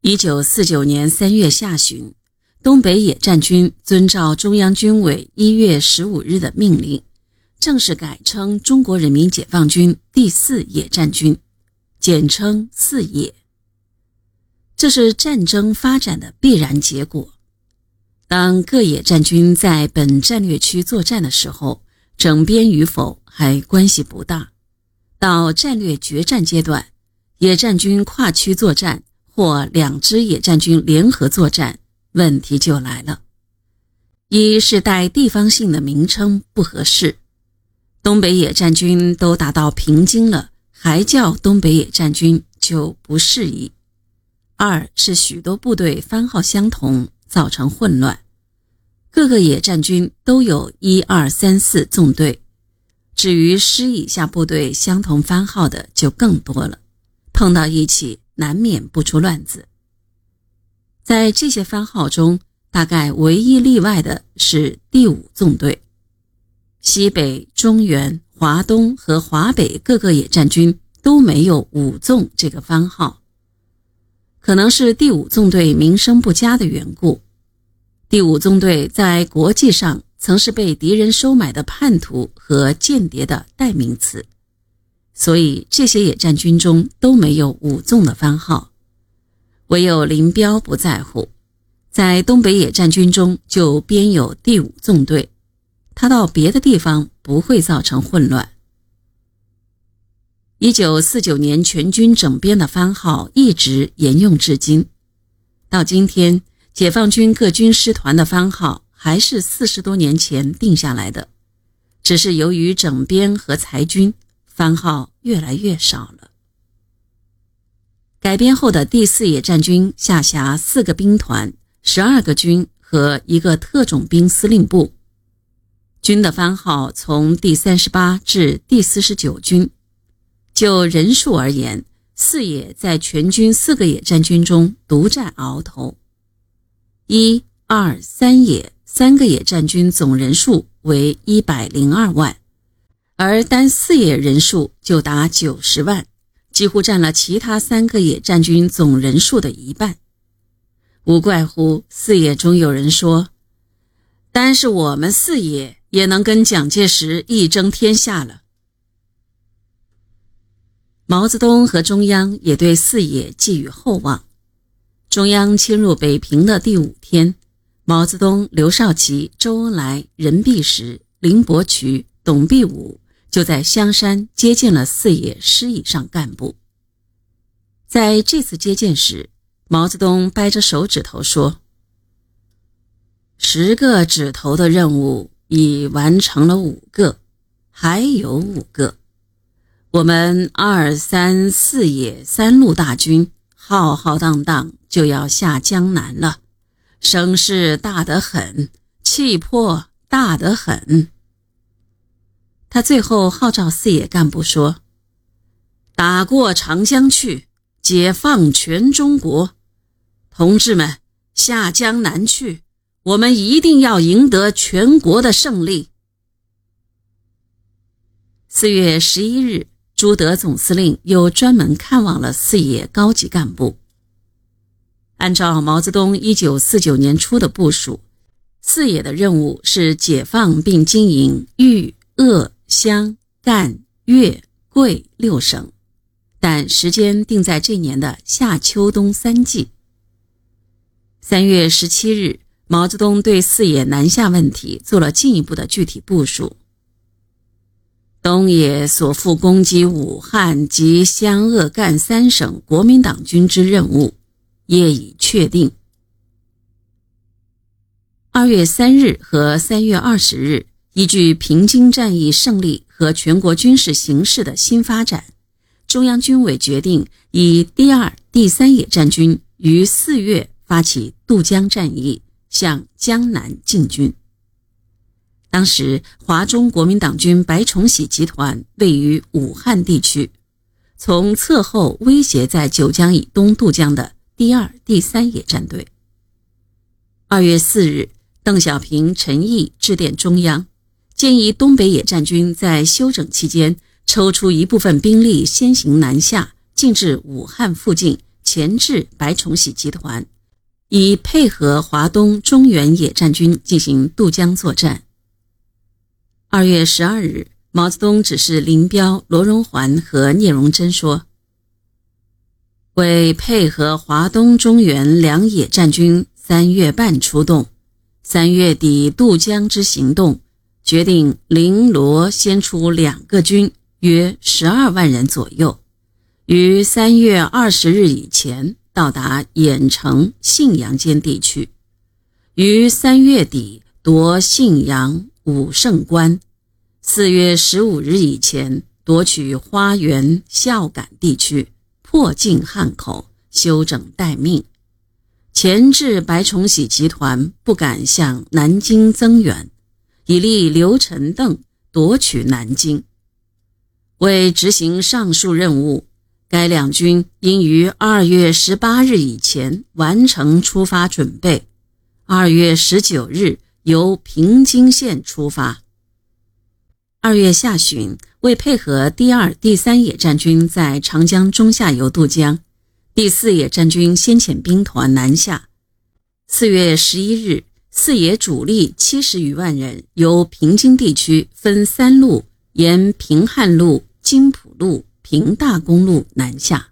一九四九年三月下旬，东北野战军遵照中央军委一月十五日的命令，正式改称中国人民解放军第四野战军，简称四野。这是战争发展的必然结果。当各野战军在本战略区作战的时候，整编与否还关系不大。到战略决战阶段，野战军跨区作战。或两支野战军联合作战，问题就来了。一是带地方性的名称不合适，东北野战军都打到平津了，还叫东北野战军就不适宜；二是许多部队番号相同，造成混乱。各个野战军都有一二三四纵队，至于师以下部队相同番号的就更多了，碰到一起。难免不出乱子。在这些番号中，大概唯一例外的是第五纵队。西北、中原、华东和华北各个野战军都没有五纵这个番号，可能是第五纵队名声不佳的缘故。第五纵队在国际上曾是被敌人收买的叛徒和间谍的代名词。所以这些野战军中都没有五纵的番号，唯有林彪不在乎，在东北野战军中就编有第五纵队，他到别的地方不会造成混乱。一九四九年全军整编的番号一直沿用至今，到今天解放军各军师团的番号还是四十多年前定下来的，只是由于整编和裁军。番号越来越少了。改编后的第四野战军下辖四个兵团、十二个军和一个特种兵司令部。军的番号从第三十八至第四十九军。就人数而言，四野在全军四个野战军中独占鳌头。一、二、三野三个野战军总人数为一百零二万。而单四野人数就达九十万，几乎占了其他三个野战军总人数的一半。无怪乎四野中有人说：“单是我们四野也能跟蒋介石一争天下了。”毛泽东和中央也对四野寄予厚望。中央侵入北平的第五天，毛泽东、刘少奇、周恩来、任弼时、林伯渠、董必武。就在香山接见了四野师以上干部。在这次接见时，毛泽东掰着手指头说：“十个指头的任务已完成了五个，还有五个。我们二三四野三路大军浩浩荡荡就要下江南了，声势大得很，气魄大得很。”他最后号召四野干部说：“打过长江去，解放全中国，同志们下江南去，我们一定要赢得全国的胜利。”四月十一日，朱德总司令又专门看望了四野高级干部。按照毛泽东一九四九年初的部署，四野的任务是解放并经营豫鄂。湘、赣、粤、桂六省，但时间定在这年的夏、秋、冬三季。三月十七日，毛泽东对四野南下问题做了进一步的具体部署。东野所负攻击武汉及湘鄂赣三省国民党军之任务，业已确定。二月三日和三月二十日。依据平津战役胜利和全国军事形势的新发展，中央军委决定以第二、第三野战军于四月发起渡江战役，向江南进军。当时，华中国民党军白崇禧集团位于武汉地区，从侧后威胁在九江以东渡江的第二、第三野战队。二月四日，邓小平、陈毅致电中央。建议东北野战军在休整期间抽出一部分兵力先行南下，进至武汉附近，钳制白崇禧集团，以配合华东中原野战军进行渡江作战。二月十二日，毛泽东指示林彪、罗荣桓和聂荣臻说：“为配合华东中原两野战军，三月半出动，三月底渡江之行动，决定林罗先出两个军，约十二万人左右，于三月二十日以前到达郾城、信阳间地区，于三月底夺信阳。”武胜关，四月十五日以前夺取花园、孝感地区，破进汉口，休整待命。钳制白崇禧集团不敢向南京增援，以利刘陈邓夺取南京。为执行上述任务，该两军应于二月十八日以前完成出发准备。二月十九日。由平津县出发。二月下旬，为配合第二、第三野战军在长江中下游渡江，第四野战军先遣兵团南下。四月十一日，四野主力七十余万人由平津地区分三路沿平汉路、津浦路、平大公路南下。